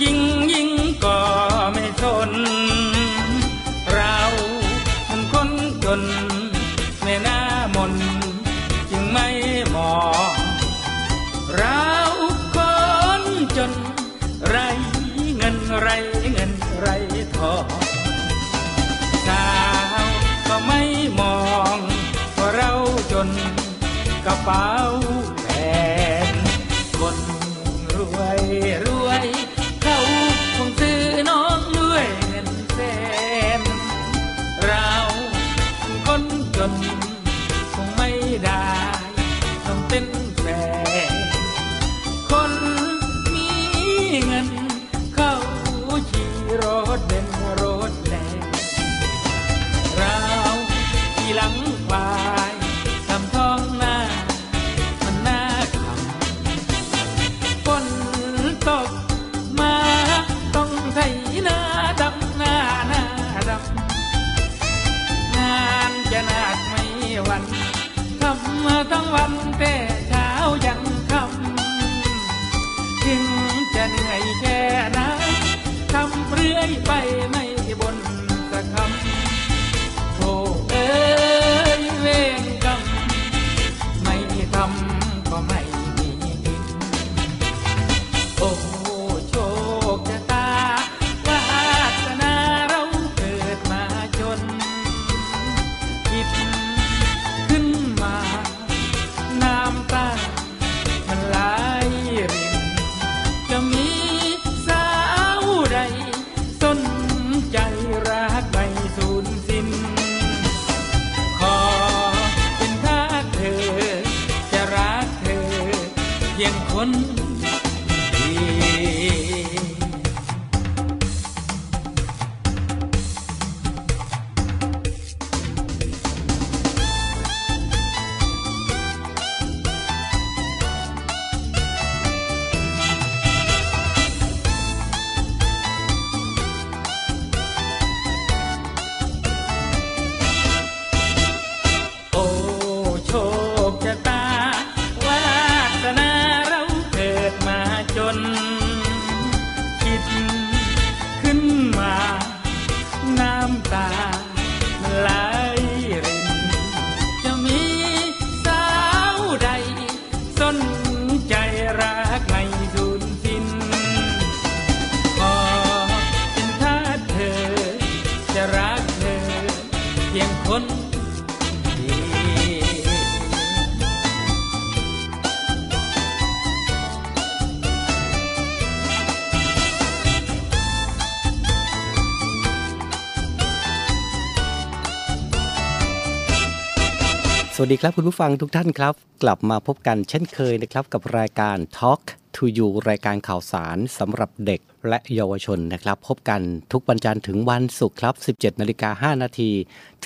ผู้หญิงยิ่งก็ไม่ทนเรามันคนจนในหน้ามน จึงไม่หมาะเราคนจน ไรเงินไรเงินไรทองสาวก็ไม่มองว่าะเราจนกระเป๋า โดีครับคุณผู้ฟังทุกท่านครับ กลับมาพบกันเช่นเคยนะครับกับรายการ Talk to You รายการข่าวสารสำหรับเด็กและเยาวชนนะครับ พบกันทุกวันจันทร์ถึงวันศุกร์ครับ 17นาฬิกา5นาที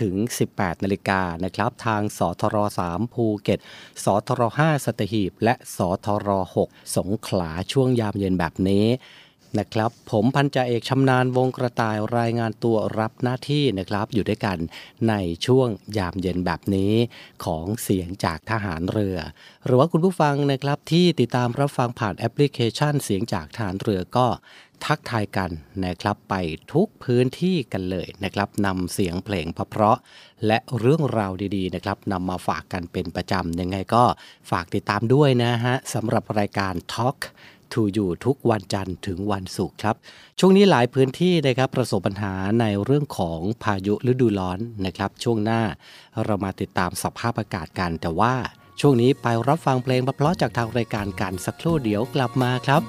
ถึง 18นาฬิกานะครับ ทางสทร3ภูเก็ตสทร5สัตหีบ และสทร6สงขลาช่วงยามเย็นแบบนี้ นะครับ ผมพันจ่าเอกชำนาญวงกระต่ายรายงานตัวรับหน้าที่นะครับ อยู่ด้วยกันในช่วงยามเย็นแบบนี้ของเสียงจากทหารเรือ หรือว่าคุณผู้ฟังนะครับที่ติดตามรับฟังผ่านแอปพลิเคชันเสียงจากทหารเรือก็ทักทายกันนะครับไปทุกพื้นที่กันเลยนะครับนำเสียงเพลงเพราะและเรื่องราวดีๆนะครับนำมาฝากกันเป็นประจำยังไงก็ฝากติดตามด้วยนะฮะสำหรับรายการ Talk to You ทุกวันจันทร์ถึงวันศุกร์ครับ ช่วงนี้หลายพื้นที่นะครับประสบปัญหาในเรื่องของพายุฤดูร้อนนะครับ ช่วงหน้าเรามาติดตามสภาพอากาศกัน แต่ว่าช่วงนี้ไปรับฟังเพลงเพลาะจากทางรายการกันสักครู่เดี๋ยวกลับมาครับ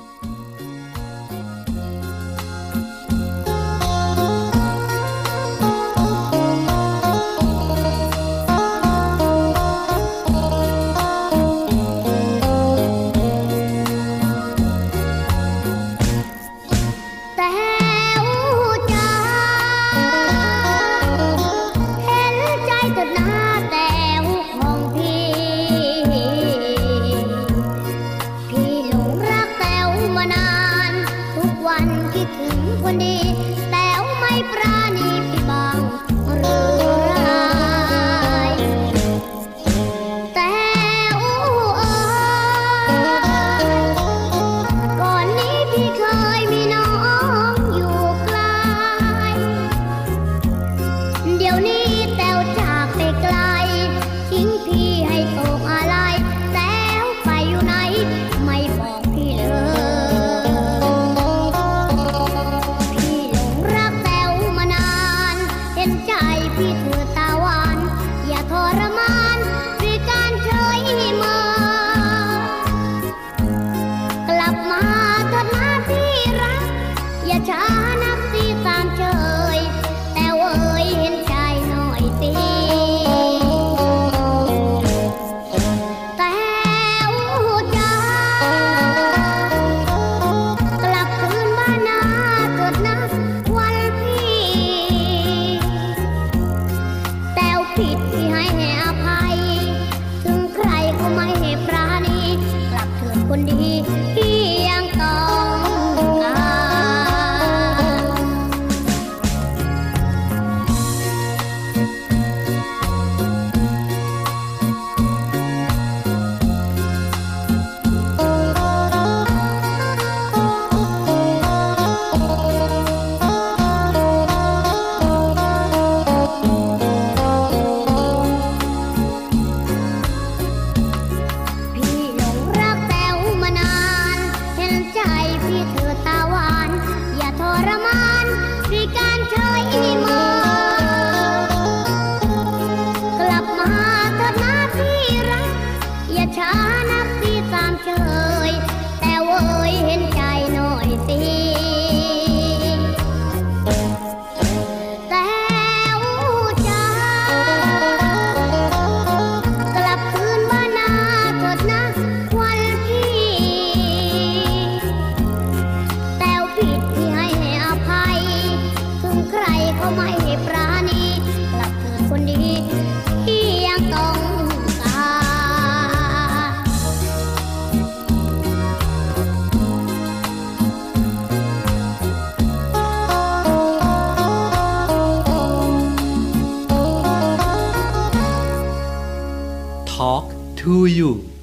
You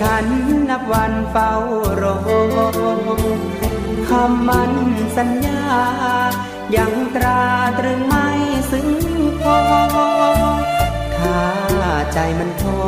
ฉันนับวันเฝ้ารอคำมันสัญญา ยังตราตรึงไม่ซึ้งพอถ้าใจมันท้อ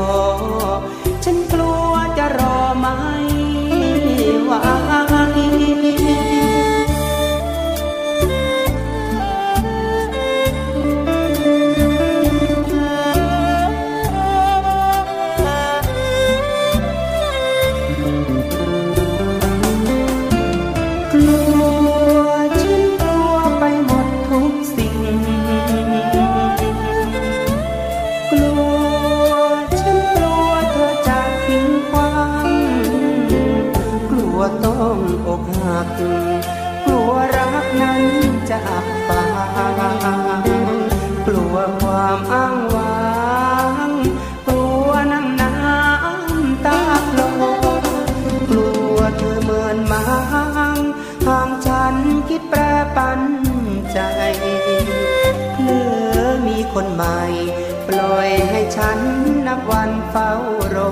วันเฝ้ารอ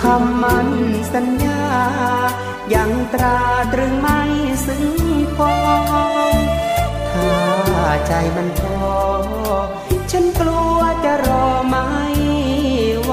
คำมันสัญญา ยังตราตรึงไม่ซึ้งพอ ถ้าใจมันพอ ฉันกลัวจะรอไม่ไหว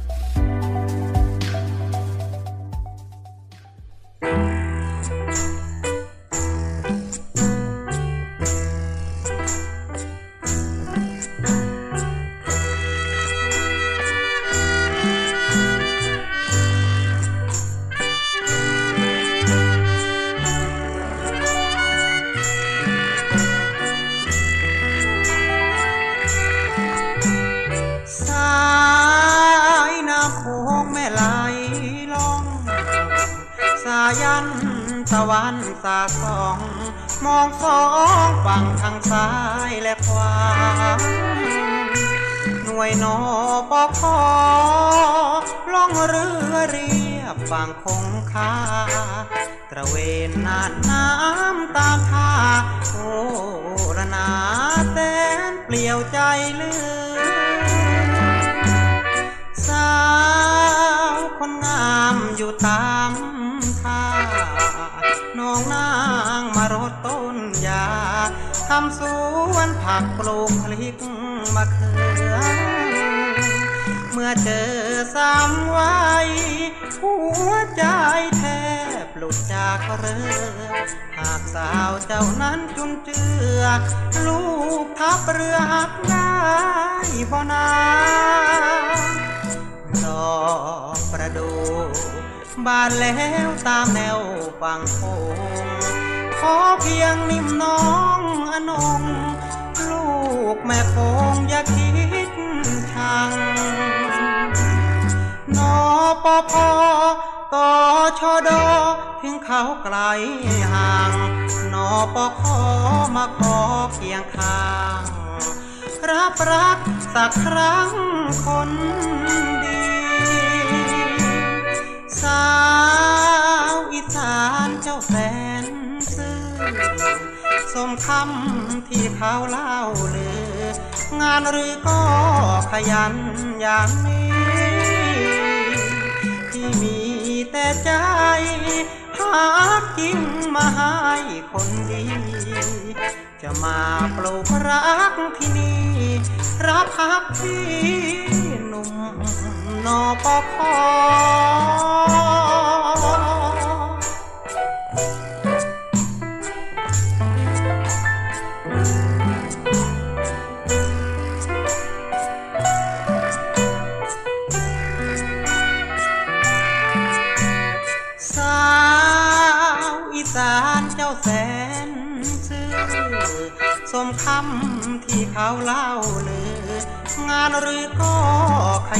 เรือเรียบฝั่งคงคาตระเวนน่านน้ำตามท่าโอ้ระนาแสนเปลี่ยวใจเลือสาวคนงามอยู่ตามท่าน้องนางมารดต้นยาทำสวนผักปลูกพลิกมะเขือ มื่อเจอสามวัยหัวใจแทบหลุดจากเรือหากสาวเจ้านั้นจุนเจือ ลูกทับเรือหักได้บ่นาดอกประดูบานแล้วตามแนวฝั่งโขงขอเพียงนิ่มน้องอนง ลูกแม่คงอย่าคิดชัง ปอพอต่อชอดอถึงเขาไกลห่าง นอปอขอมาขอเคียงข้าง รับรักสักครั้งคนดี สาวอีสานเจ้าแสนซื่อสมคำที่เขาเล่าลือ งานหรือก็ขยันอย่างนี้ มีแต่ใจหากิงมาให้คนดี จะมาปลูกรักที่นี่ รับพักที่หนุ่มนอปอคอ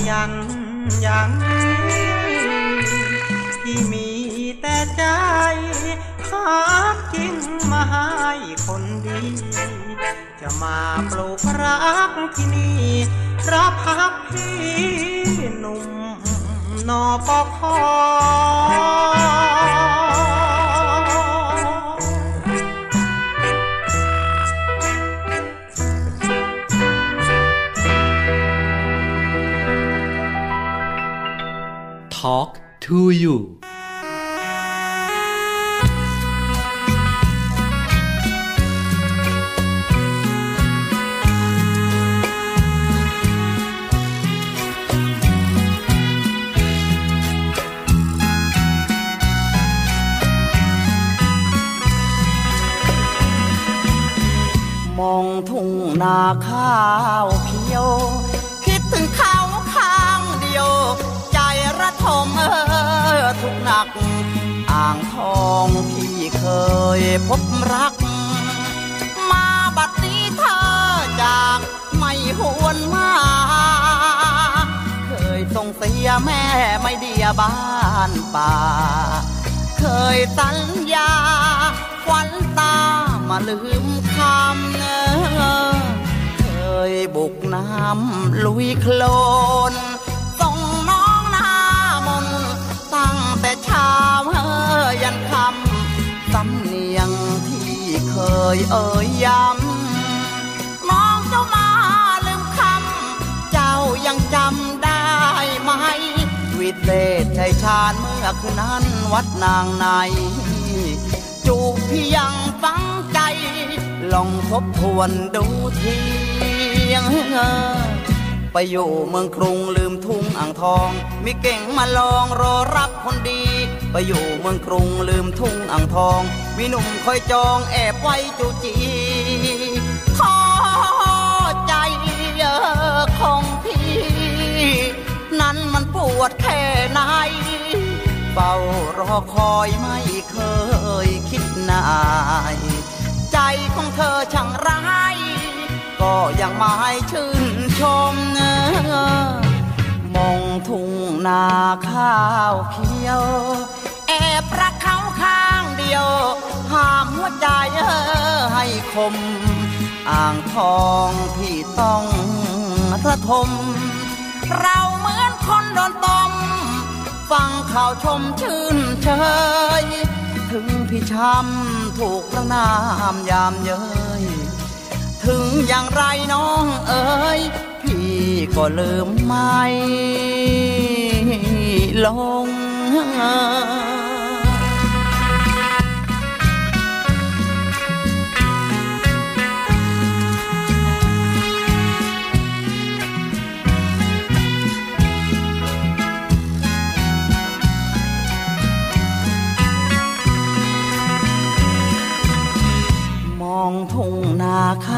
ยันยังนี้ที่มีแต่ใจหากินมาให้คนดี จะมาปลูกรักที่นี่รับพักพี่หนุ่มนอปอคอ Talk to you มองทุ่งนาข้าวเขียวางทองที่เคยพบรัก มาบัดนี้เธอจากไม่หวนมา เคยส่งเสียแม่ไม่เดียบ้านป่า เคยสัญญาควันตามาลืมคำเนอเคยบุกน้ำลุยโคลนส่งน้ ยเอ่ยย้ำน้องเจ้ามาลืมคำ เจ้ายังจำได้ไหม วิเศษชัยชาญเมื่อคืนนั้นวัดนางใน จูบพี่ยังฟังใจ ลองทบทวนดูทียังไปอยู่เมืองกรุงลืมทุ่งอ่างทอง มีเก่งมาลองรอรับคนดี ไปอยู่เมืองกรุงลืมทุ่งอ่างทอง มีหนุ่มคอยจองแอบไว้จูจีขอใจเออของพี่ นั้นมันปวดแค่ไหนเฝ้ารอคอยไม่เคยคิดนาย ใจของเธอช่างร้าย ก็ยังไม่ชื่นชมเนอมองทุ่งนาข้าวเขียว บรักเขาข้างเดียว ห้ามหัวใจเออให้คม อ่างทองพี่ต้องระทม เราเหมือนคนโดนต้ม ฟังข่าวชมชื่นเชย ถึงพี่ช้ำถูกประนามยามเย้ย ถึงอย่างไรน้องเอ๋ย พี่ก็ลืมไม่ลงม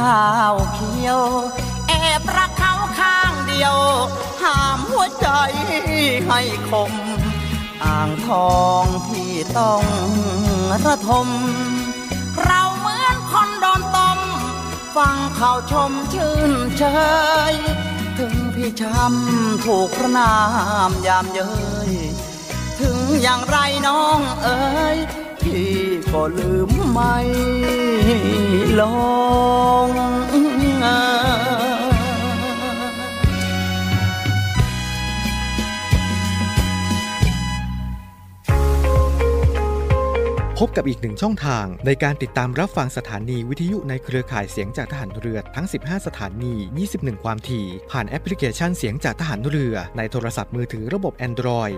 ข้าวเขียว แอบรักเขาข้างเดียว ห้ามหัวใจให้คม อ่างทองพี่ต้องระทม เราเหมือนคนโดนต้ม ฟังข่าวชมชื่นเฉยถึงพี่ช้ำถูกพระนามยามเย้ย ถึงอย่างไรน้องเอ๋ย พี่ก็ลืมไม่ลงพบกับอีกหนึ่งช่องทางในการติดตามรับฟังสถานีวิทยุในเครือข่ายเสียงจากทหารเรือทั้ง 15 สถานี 21 ความถี่ ผ่านแอปพลิเคชันเสียงจากทหารเรือในโทรศัพท์มือถือระบบ Android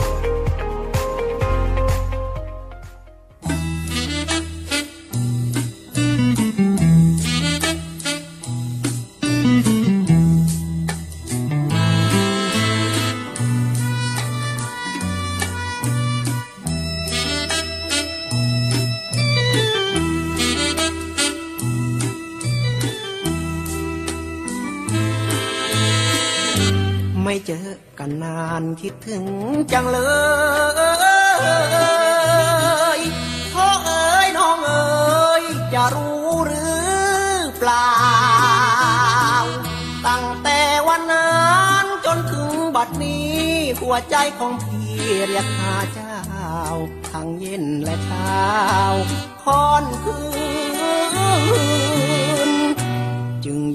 เจอกันนานคิดถึงจังเลยพ่อเอ๋ยน้องเอ๋ยจะรู้หรือเปล่า ตั้งแต่วันนั้นจนถึงบัดนี้ หัวใจของพี่เรียกหาเจ้า ทั้งเย็นและเช้าค่อนคืน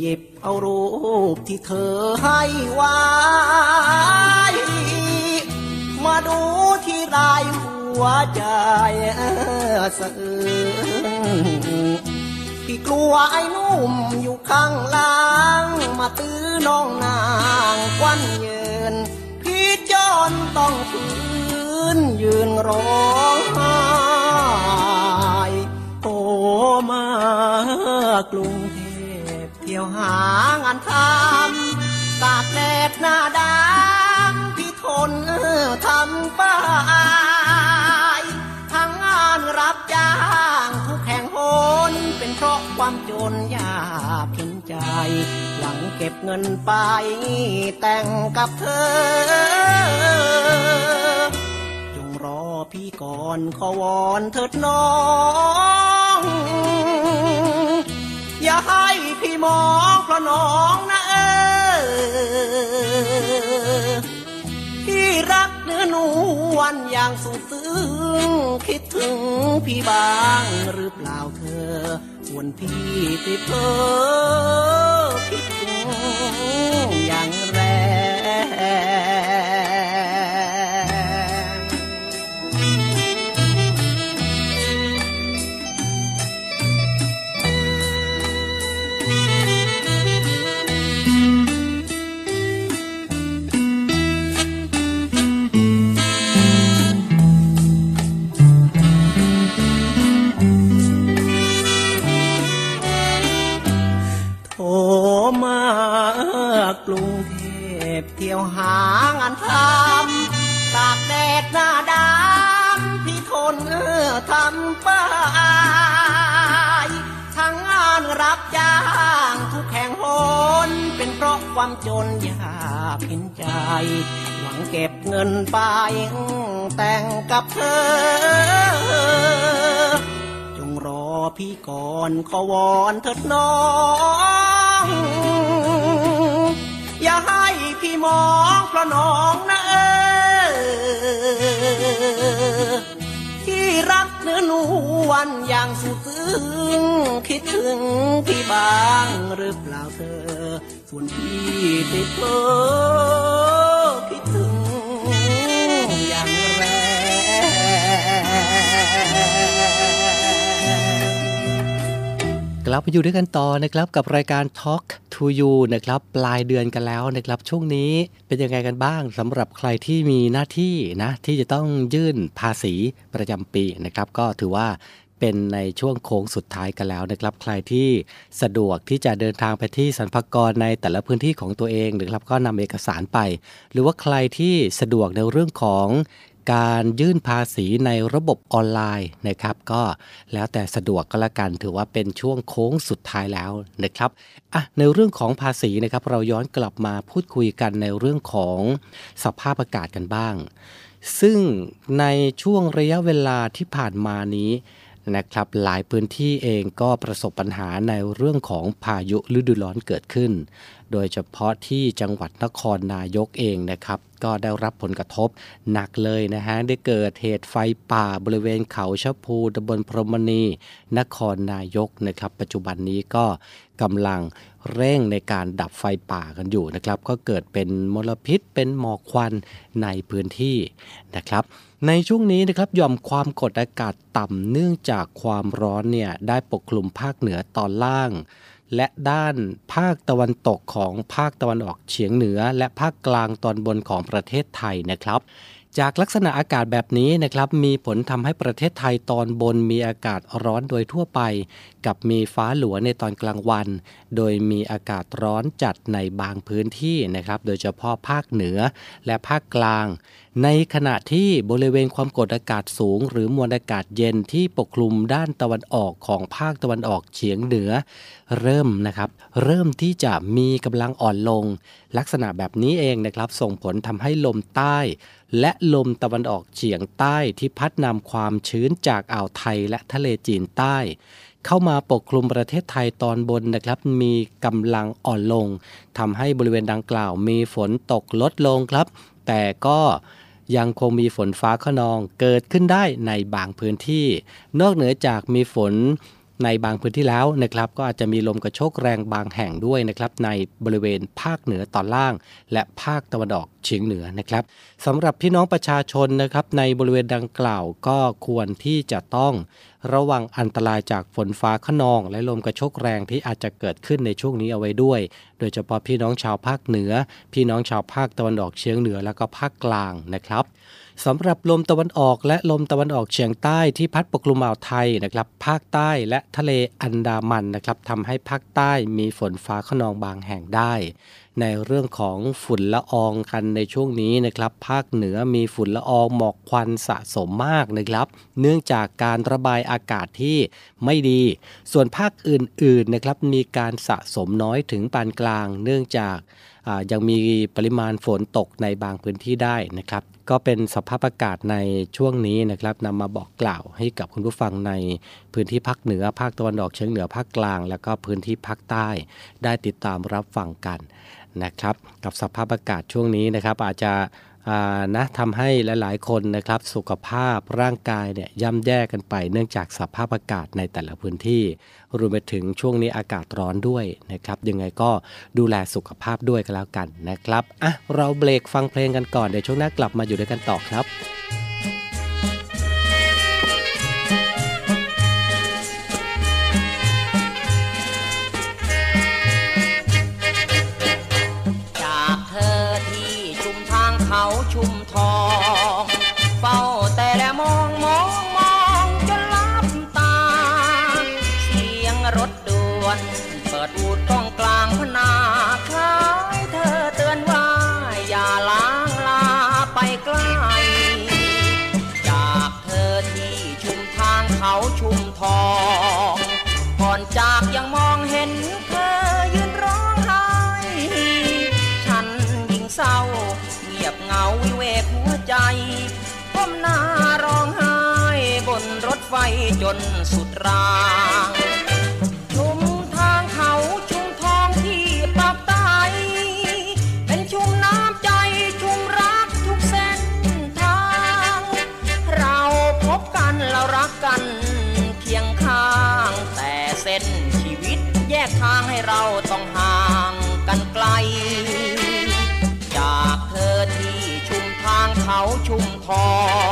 ยิบเอารูปที่เธอให้ไว้ มาดูที่รายหัวใจสะอื้นพี่กลัวไอ้นุ่มอยู่ข้างล่าง มาตื้อน้องนางควันเยิน พี่จอนต้องฝืนยืนร้องไห้โอ้มากรุง ที่ยวหางานทำตากแดดหน้าดำพี่ทนทำป้ายทางงานรับจ้างทุกแห่งหนเป็นเพราะความจนยากเห็นใจ หลังเก็บเงินไปแต่งกับเธอ จงรอพี่ก่อนขอวอนเถิดน้อง มองเพราะน้องนะเออพี่รักเนื้อนวลอย่างสุดซึ้งคิดถึงพี่บ้างหรือเปล่าเธอชวนพี่ไปเพอคิดถึงอย่าง ความจนยากเห็นใจ หวังเก็บเงินไปแต่งกับเธอ จงรอพี่ก่อนขอวอนเถิดน้อง อย่าให้พี่มองเพราะน้องนะเออที่รักเนื้อนวลอย่างสุดซึ้งคิดถึงพี่บ้างหรือเปล่าเธอ ส่วนพี่ติดเพ้อคิดถึงอย่างแรงกลับมาอยู่ด้วยกันต่อนะครับกับรายการ Talk to You นะครับปลายเดือนกันแล้วนะครับช่วงนี้เป็นยังไงกันบ้างสำหรับใครที่มีหน้าที่นะที่จะต้องยื่นภาษีประจำปีนะครับ ก็ถือว่า เป็นในช่วงโค้งสุดท้ายกันแล้วนะครับ ใครที่สะดวกที่จะเดินทางไปที่สรรพากรในแต่ละพื้นที่ของตัวเองนะครับ ก็นำเอกสารไป หรือว่าใครที่สะดวกในเรื่องของการยื่นภาษีในระบบออนไลน์นะครับ ก็แล้วแต่สะดวกก็แล้วกันถือว่าเป็นช่วงโค้งสุดท้ายแล้วนะครับอะในเรื่องของภาษีนะครับ เราย้อนกลับมาพูดคุยกันในเรื่องของสภาพอากาศกันบ้าง ซึ่งในช่วงระยะเวลาที่ผ่านมานี้ นะครับหลายพื้นที่เองก็ประสบปัญหาในเรื่องของพายุฤดูร้อนเกิดขึ้น โดยเฉพาะที่จังหวัดนครนายกเองนะครับ ก็ได้รับผลกระทบหนักเลยนะฮะได้เกิดเหตุไฟป่าบริเวณเขาชะพูตำบลพรหมณี นครนายกนะครับ ปัจจุบันนี้ก็กำลังเร่งในการดับไฟป่ากันอยู่นะครับ ก็เกิดเป็นมลพิษเป็นหมอกควันในพื้นที่นะครับ ในช่วงนี้นะครับหย่อมความกดอากาศต่ำเนื่องจากความร้อนเนี่ยได้ปกคลุมภาคเหนือตอนล่าง และด้านภาคตะวันตกของภาคตะวันออกเฉียงเหนือ และภาคกลางตอนบนของประเทศไทยนะครับ จากลักษณะอากาศแบบนี้นะครับมีผลทำให้ประเทศไทยตอนบนมีอากาศร้อนโดยทั่วไป กับมีฟ้าหลัวในตอนกลางวัน โดยมีอากาศร้อนจัดในบางพื้นที่นะครับ โดยเฉพาะภาคเหนือและภาคกลาง ในขณะที่บริเวณความกดอากาศสูง หรือมวลอากาศเย็นที่ปกคลุมด้านตะวันออกของภาคตะวันออกเฉียงเหนือ เริ่มนะครับ เริ่มที่จะมีกำลังอ่อนลง ลักษณะแบบนี้เองนะครับ ส่งผลทำให้ลมใต้ และลมตะวันออกเฉียงใต้ที่พัดนำความชื้นจากอ่าวไทยและทะเลจีนใต้ เข้ามาปกคลุมประเทศไทยตอนบนนะครับ มีกำลังอ่อนลงทำให้บริเวณดังกล่าวมีฝนตกลดลงครับ แต่ก็ ยังคงมีฝนฟ้าขนองเกิดขึ้นได้ในบางพื้นที่ นอกเหนือจากมีฝนในบางพื้นที่แล้วนะครับ ก็อาจจะมีลมกระโชกแรงบางแห่งด้วยนะครับ ในบริเวณภาคเหนือตอนล่าง และภาคตะวันออก เฉียงเหนือนะครับสำหรับพี่น้องประชาชนนะครับในบริเวณดังกล่าวก็ควรที่จะต้องระวังอันตรายจากฝนฟ้าขนอง และลมกระโชกแรงที่อาจจะเกิดขึ้นในช่วงนี้เอาไว้ด้วย โดยเฉพาะพี่น้องชาวภาคเหนือ พี่น้องชาวภาคตะวันออกเฉียงเหนือแล้วก็ภาคกลางนะครับสำหรับลมตะวันออกและลมตะวันออกเฉียงใต้ที่พัดปกคลุมอ่าวไทยนะครับภาคใต้และทะเลอันดามันนะครับทำให้ภาคใต้มีฝนฟ้าขนองบางแห่งได้ ในเรื่องของฝุ่นละอองกันในช่วงนี้นะครับ ภาคเหนือมีฝุ่นละอองหมอกควันสะสมมากนะครับ เนื่องจากการระบายอากาศที่ไม่ดี ส่วนภาคอื่นๆนะครับมีการสะสมน้อยถึงปานกลาง เนื่องจากยังมีปริมาณฝนตกในบางพื้นที่ได้นะครับ ก็เป็นสภาพอากาศในช่วงนี้นะครับนำมาบอกกล่าวให้กับคุณผู้ฟังในพื้นที่ภาคเหนือ ภาคตะวันออกเฉียงเหนือภาคกลาง แล้วก็พื้นที่ภาคใต้ ได้ติดตามรับฟังกัน นะครับ กับสภาพอากาศช่วงนี้นะครับอาจจะนะทำให้หลาย ๆ คนนะครับสุขภาพร่างกายเนี่ยย่ำแย่กันไป เนื่องจากสภาพอากาศในแต่ละพื้นที่ รวมไปถึงช่วงนี้อากาศร้อนด้วยนะครับยังไงก็ดูแลสุขภาพด้วยกันแล้วกันนะครับอะเราเบรกฟังเพลงกันก่อนเดี๋ยวช่วงหน้ากลับมาอยู่ด้วยกันต่อครับ ชุมทอ ไฟจนสุดรางชุมทางเขาชุมทองที่ปากใต้เป็นชุมน้ำใจชุมรักทุกเส้นทาง เราพบกันเรารักกันเคียงข้าง แต่เส้นชีวิตแยกทางให้เราต้องห่างกันไกล จากเธอที่ชุมทางเขาชุมทอง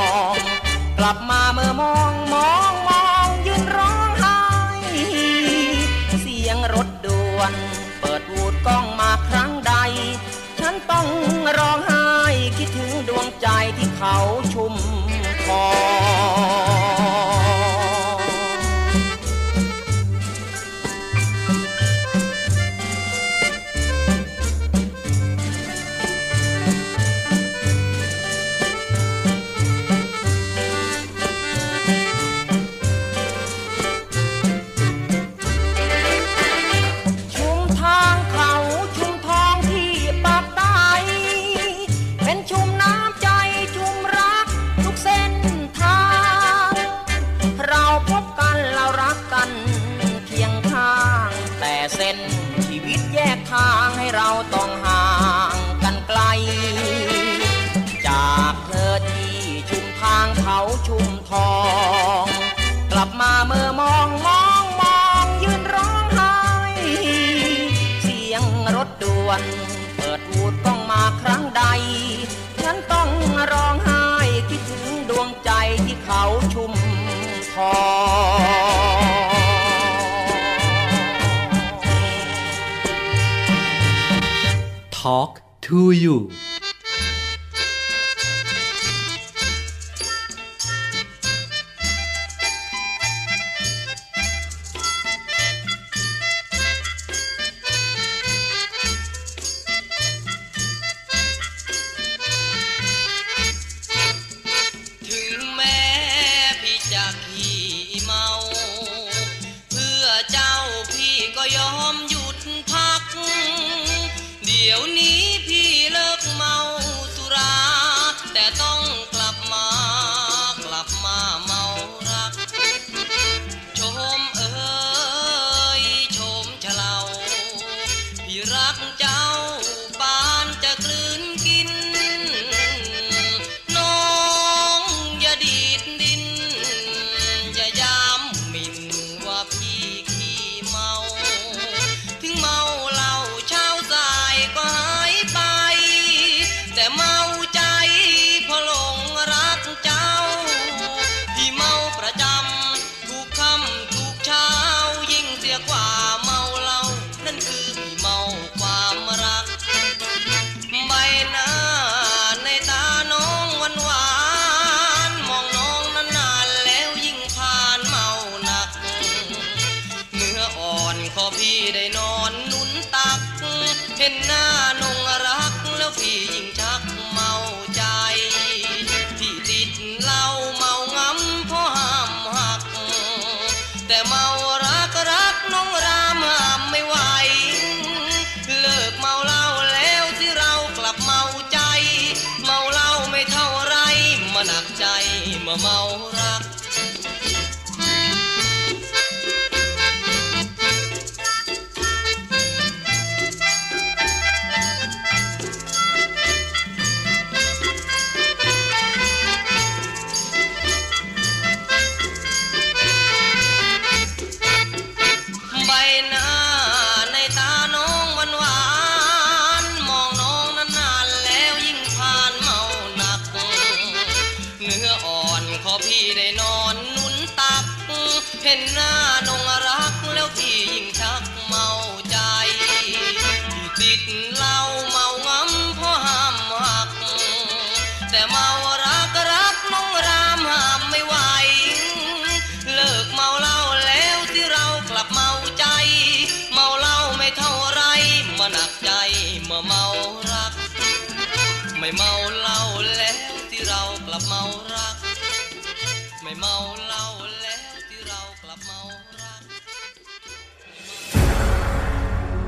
Talk to you หนักใจเมื่อเมารัก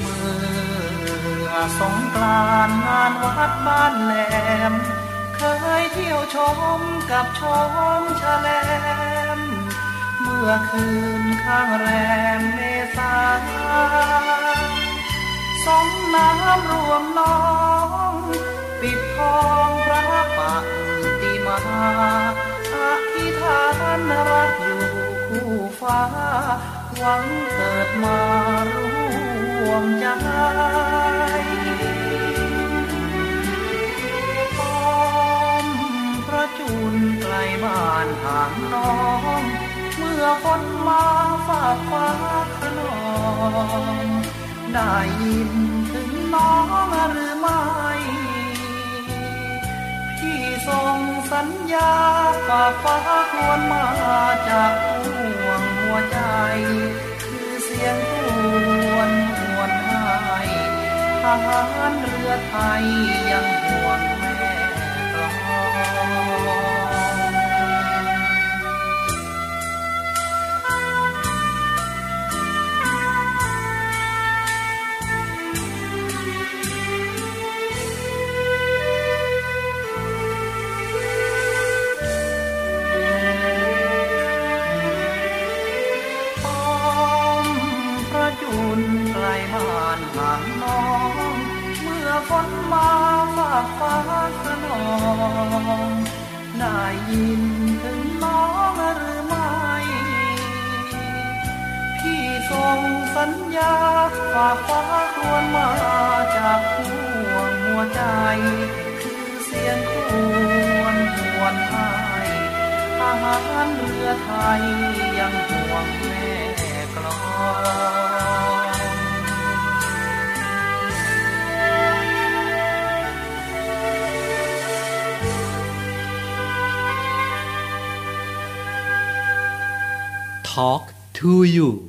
เมื่อสงกรานงานวัดบ้านแหลม เคยเที่ยวชมกับชมชะแลม เมื่อคืนข้างแรมเมษาสมน้ำรวมน้อง ปิดทองพระปฏิมาอธิษฐานรัก คู่ฟ้า หวังเกิดมาร่วมใจป้อมพระจุลไกลบ้านห่างน้อง เมื่อฝนมาฝากฟ้าขนองได้ยินถึงน้องหรือไม่พี่ส่งสัญญาฝากฟ้าควรมาจาก วใจ คือเสียงทวนหวนให้ทหารเรือไทยยังห่วงแม่กลอง ฟ้าขนองได้ยินถึงน้องหรือไม่ พี่ส่งสัญญาฝากฟ้าควรมาจากห่วงหัวใจ คือเสียงควรหวนให้ทหารเรือไทยยังห่วงแม่กลอง Talk to you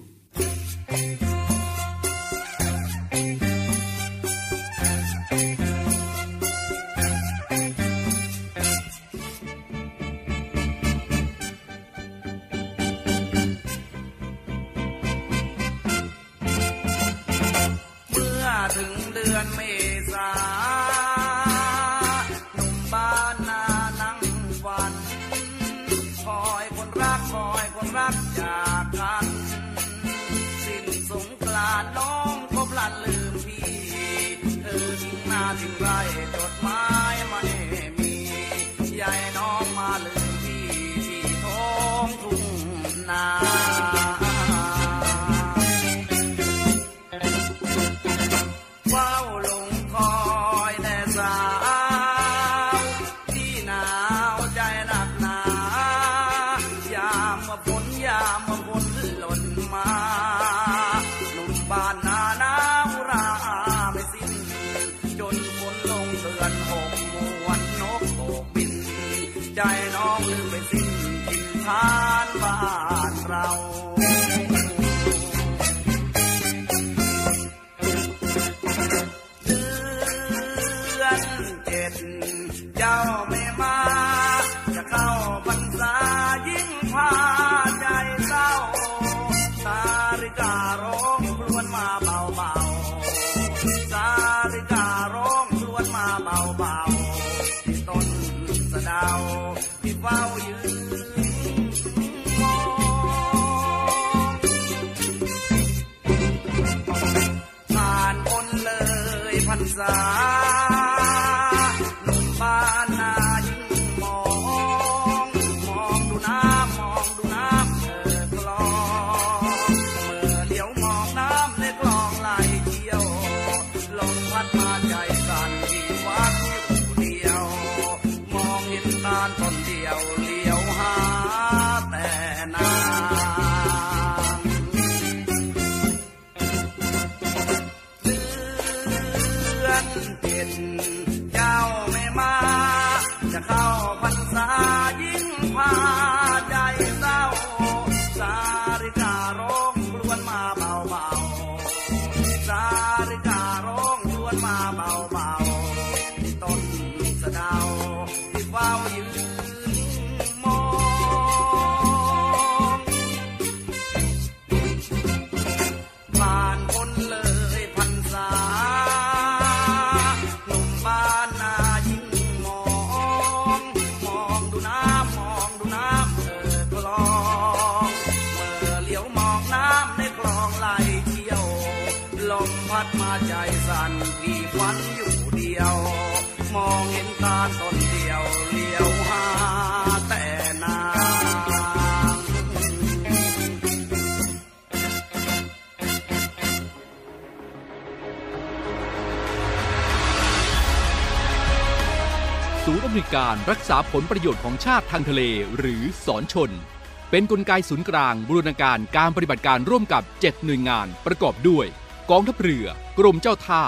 สั่นพี่ฝันอยู่เดียว มองเห็นตาตนเดียวเลี้ยวหาแต่นางศูนย์อำนวยการรักษาผลประโยชน์ของชาติทางทะเลหรือสอนชน เป็นนกลไกศูนย์กลางบูรณาการการปฏิบัติการร่วมกับ 7 หน่วยงานประกอบด้วย กองทัพเรือ กรมเจ้าท่า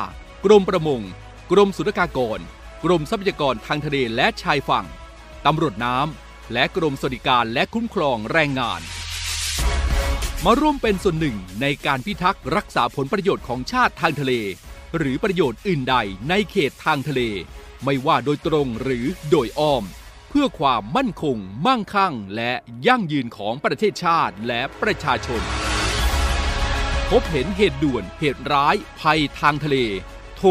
กรมประมง กรมสุรากากร กรมทรัพยากรทางทะเลและชายฝั่ง ตำรวจน้ำ และกรมสวัสดิการและคุ้มครองแรงงาน มาร่วมเป็นส่วนหนึ่งในการพิทักษ์รักษาผลประโยชน์ของชาติทางทะเล หรือประโยชน์อื่นใดในเขตทางทะเล ไม่ว่าโดยตรงหรือโดยอ้อม เพื่อความมั่นคง มั่งคั่ง และยั่งยืนของประเทศชาติและประชาชน พบเห็นเหตุด่วนเหตุร้าย ภัยทางทะเล โทร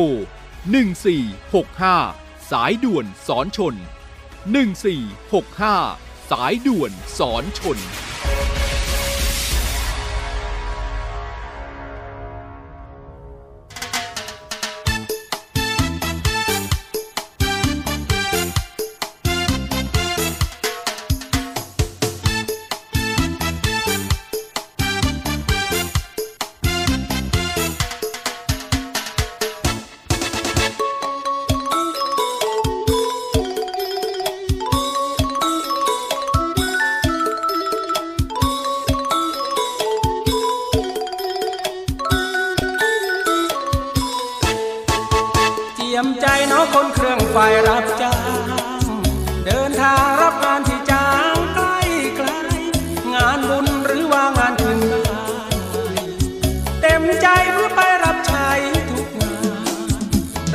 1465 สายด่วนสอนชน 1465 สายด่วนสอนชน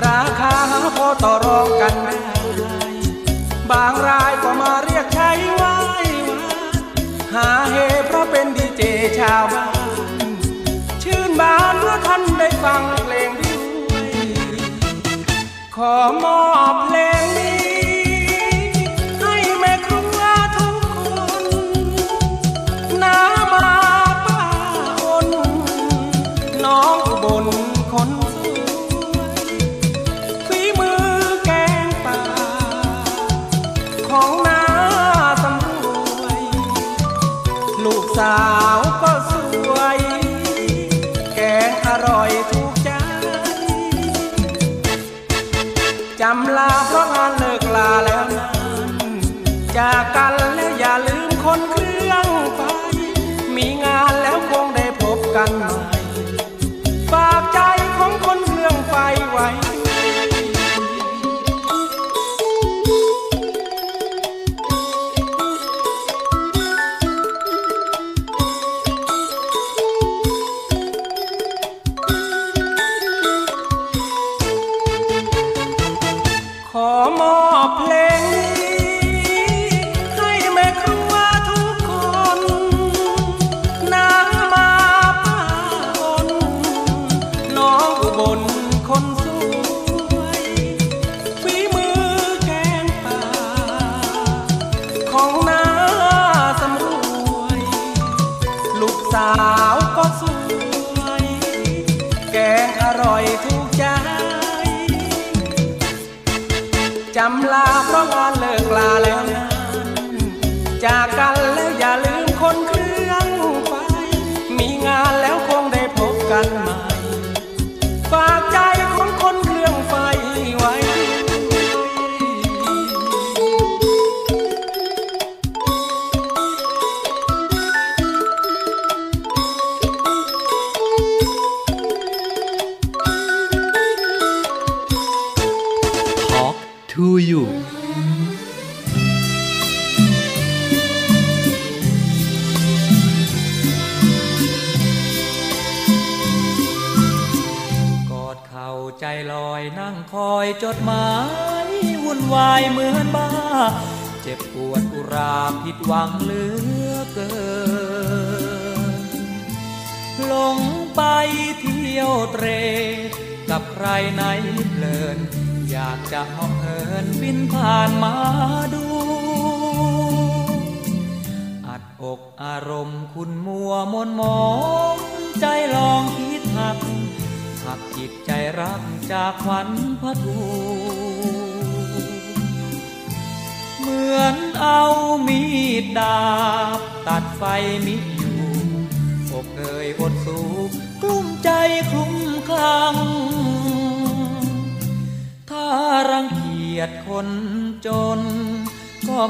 ราคาพอต่อรองกันได้บางรายก็มาเรียกใช้ไหว้ว่าหาเฮเพราะเป็นดีเจชาวบ้าน ชื่นบานเมื่อท่านได้ฟังเพลงด้วยขอมอบเพลง จากกัน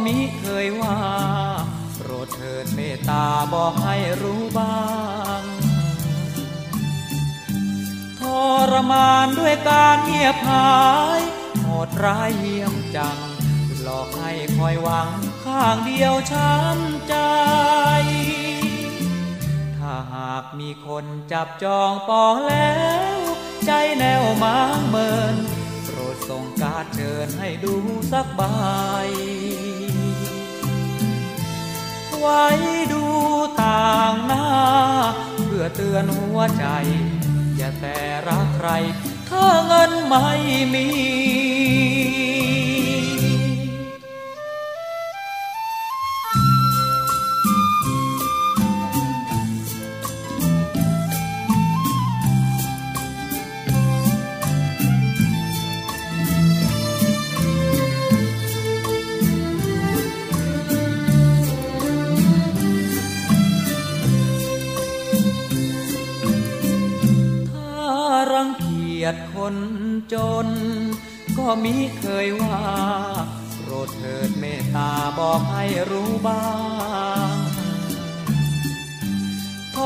มิเคยว่า โปรดเถิดเมตตาบอกให้รู้บ้างทรมานด้วยการเงียบหายโหดร้ายเหี้ยมจัง หลอกให้คอยหวังข้างเดียวช้ำใจ ถ้าหากมีคนจับจองปองแล้ว ใจแนวมางเมินโปรดส่งการเชิญให้ดูสักใบ ไว้ดูต่างหน้า เพื่อเตือนหัวใจ อย่าแต่รักใคร ถ้าเงินไม่มี คนจน ก็มิเคยว่า โปรดเถิดเมตตาบอกให้รู้บ้างท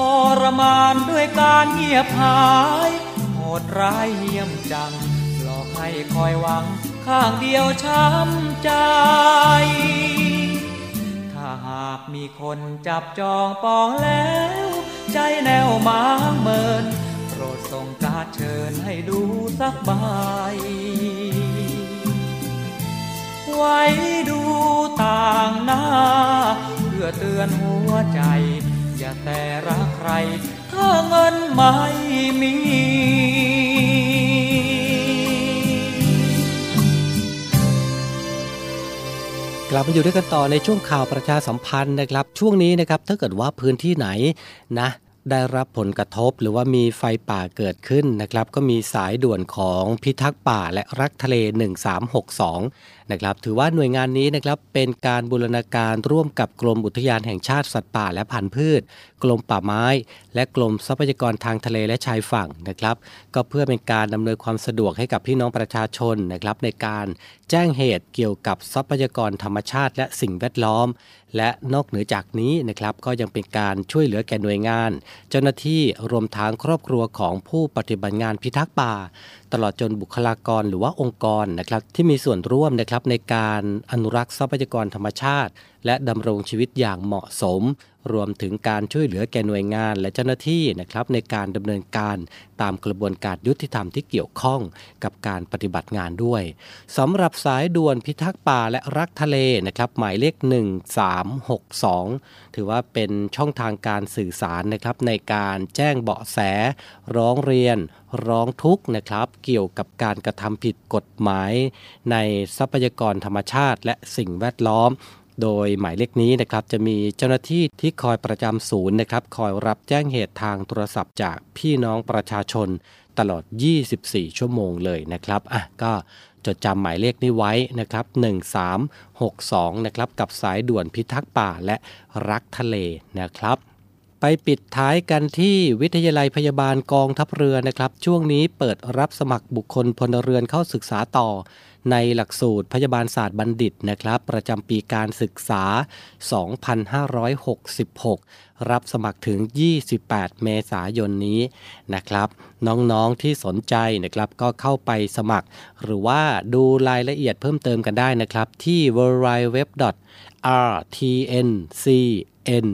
รมานด้วยการเงียบหายโหดร้ายเหี้ยมจัง หลอกให้คอยหวัง ข้างเดียวช้ำใจ ถ้าหากมีคนจับจองปองแล้ว ใจแนวมางเมินาเชิญให้ดูสักใบไว้ดูต่างหน้า เพื่อเตือนหัวใจ อย่าแต่รักใคร ถ้าเงินไม่มี กลับมาอยู่ด้วยกันต่อในช่วงข่าวประชาสัมพันธ์นะครับ ช่วงนี้นะครับถ้าเกิดว่าพื้นที่ไหนนะ ได้รับผลกระทบหรือว่ามีไฟป่าเกิดขึ้นนะครับ ก็มีสายด่วนของพิทักษ์ป่าและรักทะเล 1362 นะครับถือว่าหน่วยงานนี้นะครับเป็นการบูรณาการร่วมกับกรมอุทยานแห่งชาติสัตว์ป่าและพันธุ์พืช กรมป่าไม้ และกรมทรัพยากรทางทะเลและชายฝั่งนะครับ ก็เพื่อเป็นการดำเนินความสะดวกให้กับพี่น้องประชาชนนะครับในการแจ้งเหตุเกี่ยวกับทรัพยากรธรรมชาติ และสิ่งแวดล้อม และนอกเหนือจากนี้นะครับก็ยังเป็นการช่วยเหลือแก่หน่วยงาน เจ้าหน้าที่รวมทั้งครอบครัวของผู้ปฏิบัติงานพิทักษ์ป่าตลอดจนบุคลากรหรือว่าองค์กรนะครับที่มีส่วนร่วมนะครับในการอนุรักษ์ทรัพยากรธรรมชาติ และดำรงชีวิตอย่างเหมาะสม รวมถึงการช่วยเหลือแก่หน่วยงานและเจ้าหน้าที่นะครับในการดำเนินการตามกระบวนการยุติธรรมที่เกี่ยวข้องกับการปฏิบัติงานด้วยสำหรับสายด่วนพิทักษ์ป่าและรักทะเลนะครับหมายเลข 1362 ถือว่าเป็นช่องทางการสื่อสารนะครับในการแจ้งเบาะแสร้องเรียน ร้องทุกข์นะครับเกี่ยวกับการกระทำผิดกฎหมาย ในทรัพยากรธรรมชาติ และสิ่งแวดล้อม โดยหมายเลขนี้นะครับจะมีเจ้าหน้าที่ที่คอยประจำศูนย์นะครับคอยรับแจ้งเหตุทางโทรศัพท์จากพี่น้องประชาชน ตลอด 24 ชั่วโมงเลยนะครับอะก็จดจำหมายเลขนี้ไว้นะครับ 1362 นะครับ กับสายด่วนพิทักษ์ป่าและรักทะเลนะครับ ไปปิดท้ายกันที่วิทยาลัยพยาบาลกองทัพเรือนะครับ ช่วงนี้เปิดรับสมัครบุคคลพลเรือนเข้าศึกษาต่อ ในหลักสูตรพยาบาลศาสตร์บัณฑิตนะครับ ประจำปีการศึกษา 2566 รับสมัครถึง 28 เมษายนนี้นะครับ น้องๆที่สนใจนะครับก็เข้าไปสมัคร หรือว่าดูรายละเอียดเพิ่มเติมกันได้นะครับ ที่ w w w rtncn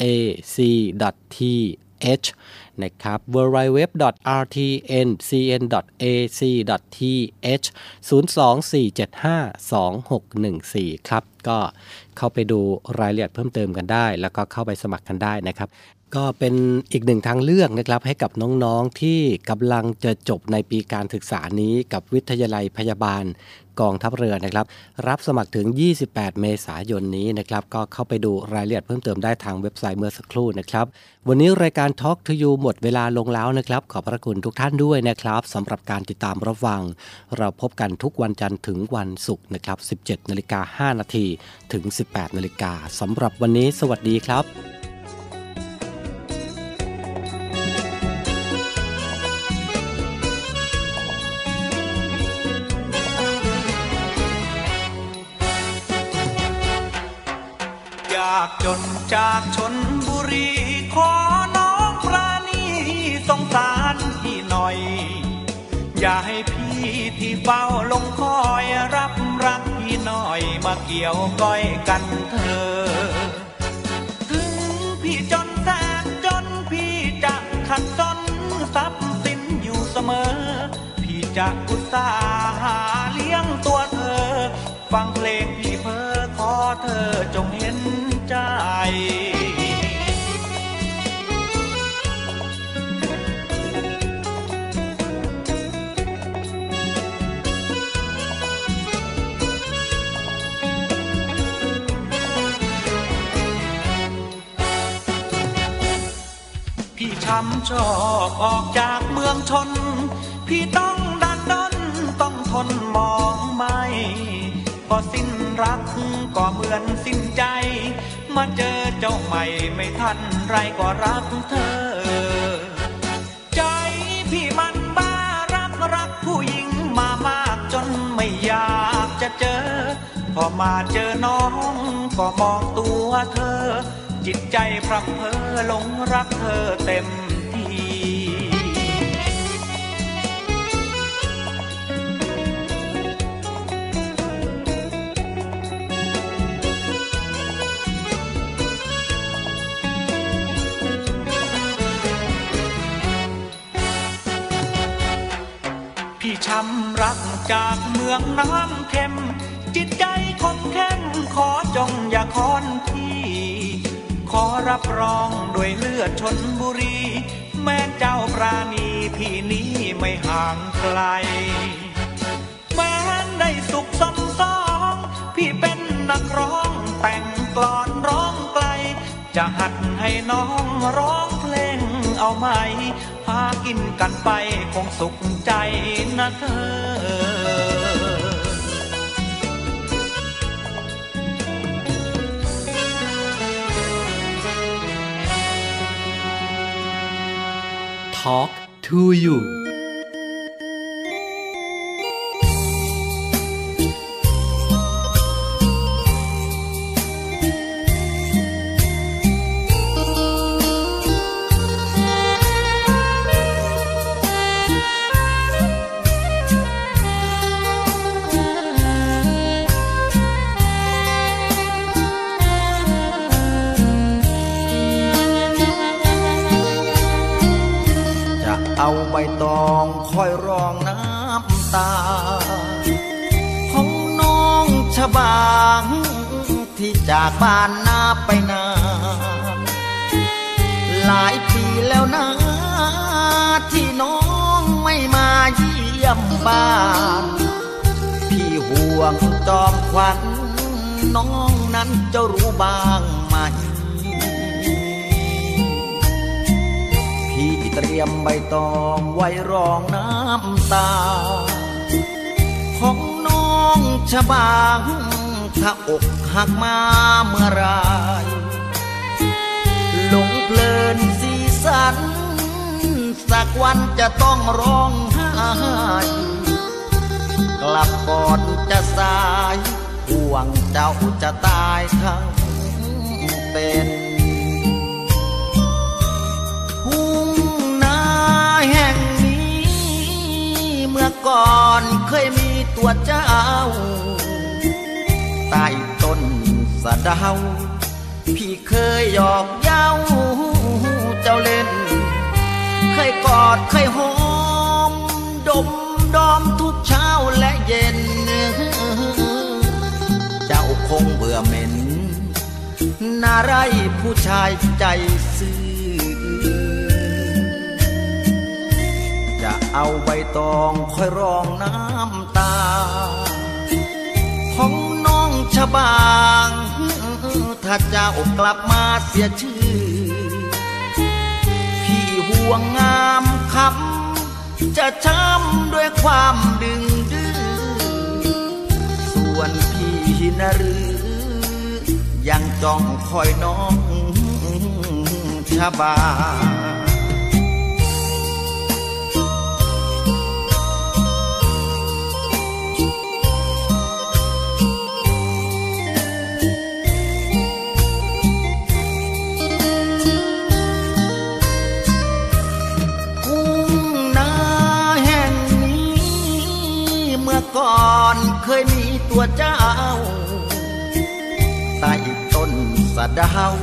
rtncn.ac.th นะครับ www.rtncn.ac.th 024752614 ครับ ก็เข้าไปดูรายละเอียดเพิ่มเติมกันได้ แล้วก็เข้าไปสมัครกันได้นะครับ ก็เป็นอีกหนึ่งทางเลือกนะครับให้กับน้องๆที่กำลังจะจบในปีการศึกษานี้กับวิทยาลัยพยาบาลกองทัพเรือนะครับ รับสมัครถึง 28 เมษายนนี้นะครับ ก็เข้าไปดูรายละเอียดเพิ่มเติมได้ทางเว็บไซต์เมื่อสักครู่นะครับ วันนี้รายการ Talk to You หมดเวลาลงแล้วนะครับ ขอบพระคุณทุกท่านด้วยนะครับสำหรับการติดตามรับฟัง เราพบกันทุกวันจันทร์ถึงวันศุกร์นะครับ 17นาฬิกา5นาทีถึง 18นาฬิกาสำหรับวันนี้ สวัสดีครับากจนจากชนบุรี ขอน้องปราณีสงสารพี่หน่อย อย่าให้พี่ที่เฝ้าลงคอยรับรักพี่หน่อยมาเกี่ยวก้อยกันเธอ ถึงพี่จนแสนจนพี่จะขัดสนทรัพย์สินอยู่เสมอ พี่จะอุตส่าห์หาเลี้ยงตัวเธอ ฟังเพลงพี่เพ้อขอเธอจงเใจพี่ช้ำชอบออกจากเมืองชน พี่ต้องดันด้นต้องทนมองไม่ พอสิ้นรักก็เหมือนสิ้นใจ มาเจอเจ้าใหม่ไม่ทันไรก็รักเธอ ใจพี่มันบ้ารักรักผู้หญิงมามากจนไม่อยากจะเจอ พอมาเจอน้อง ก็มองตัวเธอ จิตใจพรำเพอหลงรักเธอเต็ม ช้ำรักจากเมืองน้ำเค็ม จิตใจคมเข้มขอจงอย่าคอนพี่ ขอรับรองด้วยเลือดชนบุรี แม้เจ้าปราณีพี่นี้ไม่ห่างไกล แม้นได้สุขสมสอง พี่เป็นนักร้องแต่งกลอนร้องไกล จะหัดให้น้องร้องเพลงเอาไหม กินกันไปคงสุขใจนะเธอทอล์ก to You เอาใบตองคอยรองน้ำตา ของน้องชะบางที่จากบ้านนาไปนาน หลายปีแล้วนะที่น้องไม่มาเยี่ยมบ้านพี่ห่วงจอมขวัญน้องนั้นจะรู้บ้าง เตรียมใบตองไว้รองน้ำตา ของน้องชะบางถ้าอกหักมาเมื่อไรหลงเพลินสีสัน สักวันจะต้องร้องไห้กลับก่อนจะสายห่วงเจ้าจะตายทั้งเป็น มื่อก่อนเคยมีตัวเจ้า ใต้ต้นสะเดาพี่เคยหยอกเย้าเจ้าเล่น เคยกอดเคยหอม ดมดอมทุกเช้าและเย็น เจ้าคงเบื่อเหม็น นาไรผู้ชายใจซื่อ เอาใบตองคอยรองน้ำตา ของน้องชะบางถ้าเจ้ากลับมาเสียชื่อ พี่ห่วงงามคำจะช้ำด้วยความดึงดื้อส่วนพี่นะหรือยังจ้องคอยน้องชะบาทุ่ ก่อนเคยมีตัวเจ้าใต้ต้นสะดาว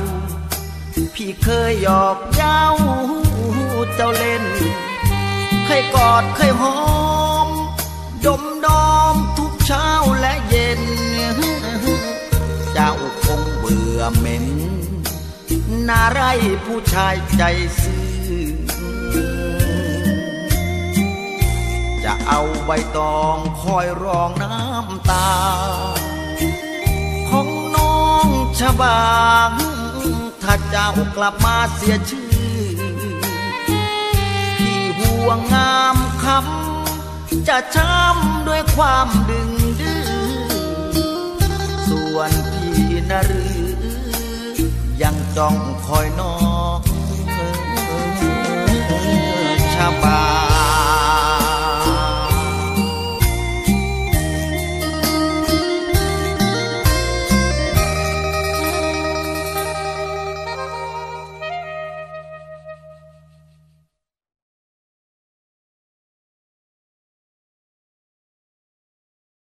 พี่เคยหยอกเย้าเจ้าเล่น เคยกอดเคยหอม ดมดอมทุกเช้าและเย็น เจ้าคงเบื่อเหม็น นาไรผู้ชายใจซื่อ เอาใบตองคอยรองน้ำตา ของน้องชบางถ้าเจ้ากลับมาเสียชื่อ พี่ห่วงงามคำจะช้ำด้วยความดึงดื้อส่วนพี่นรือยังจ้องคอยน้องชบา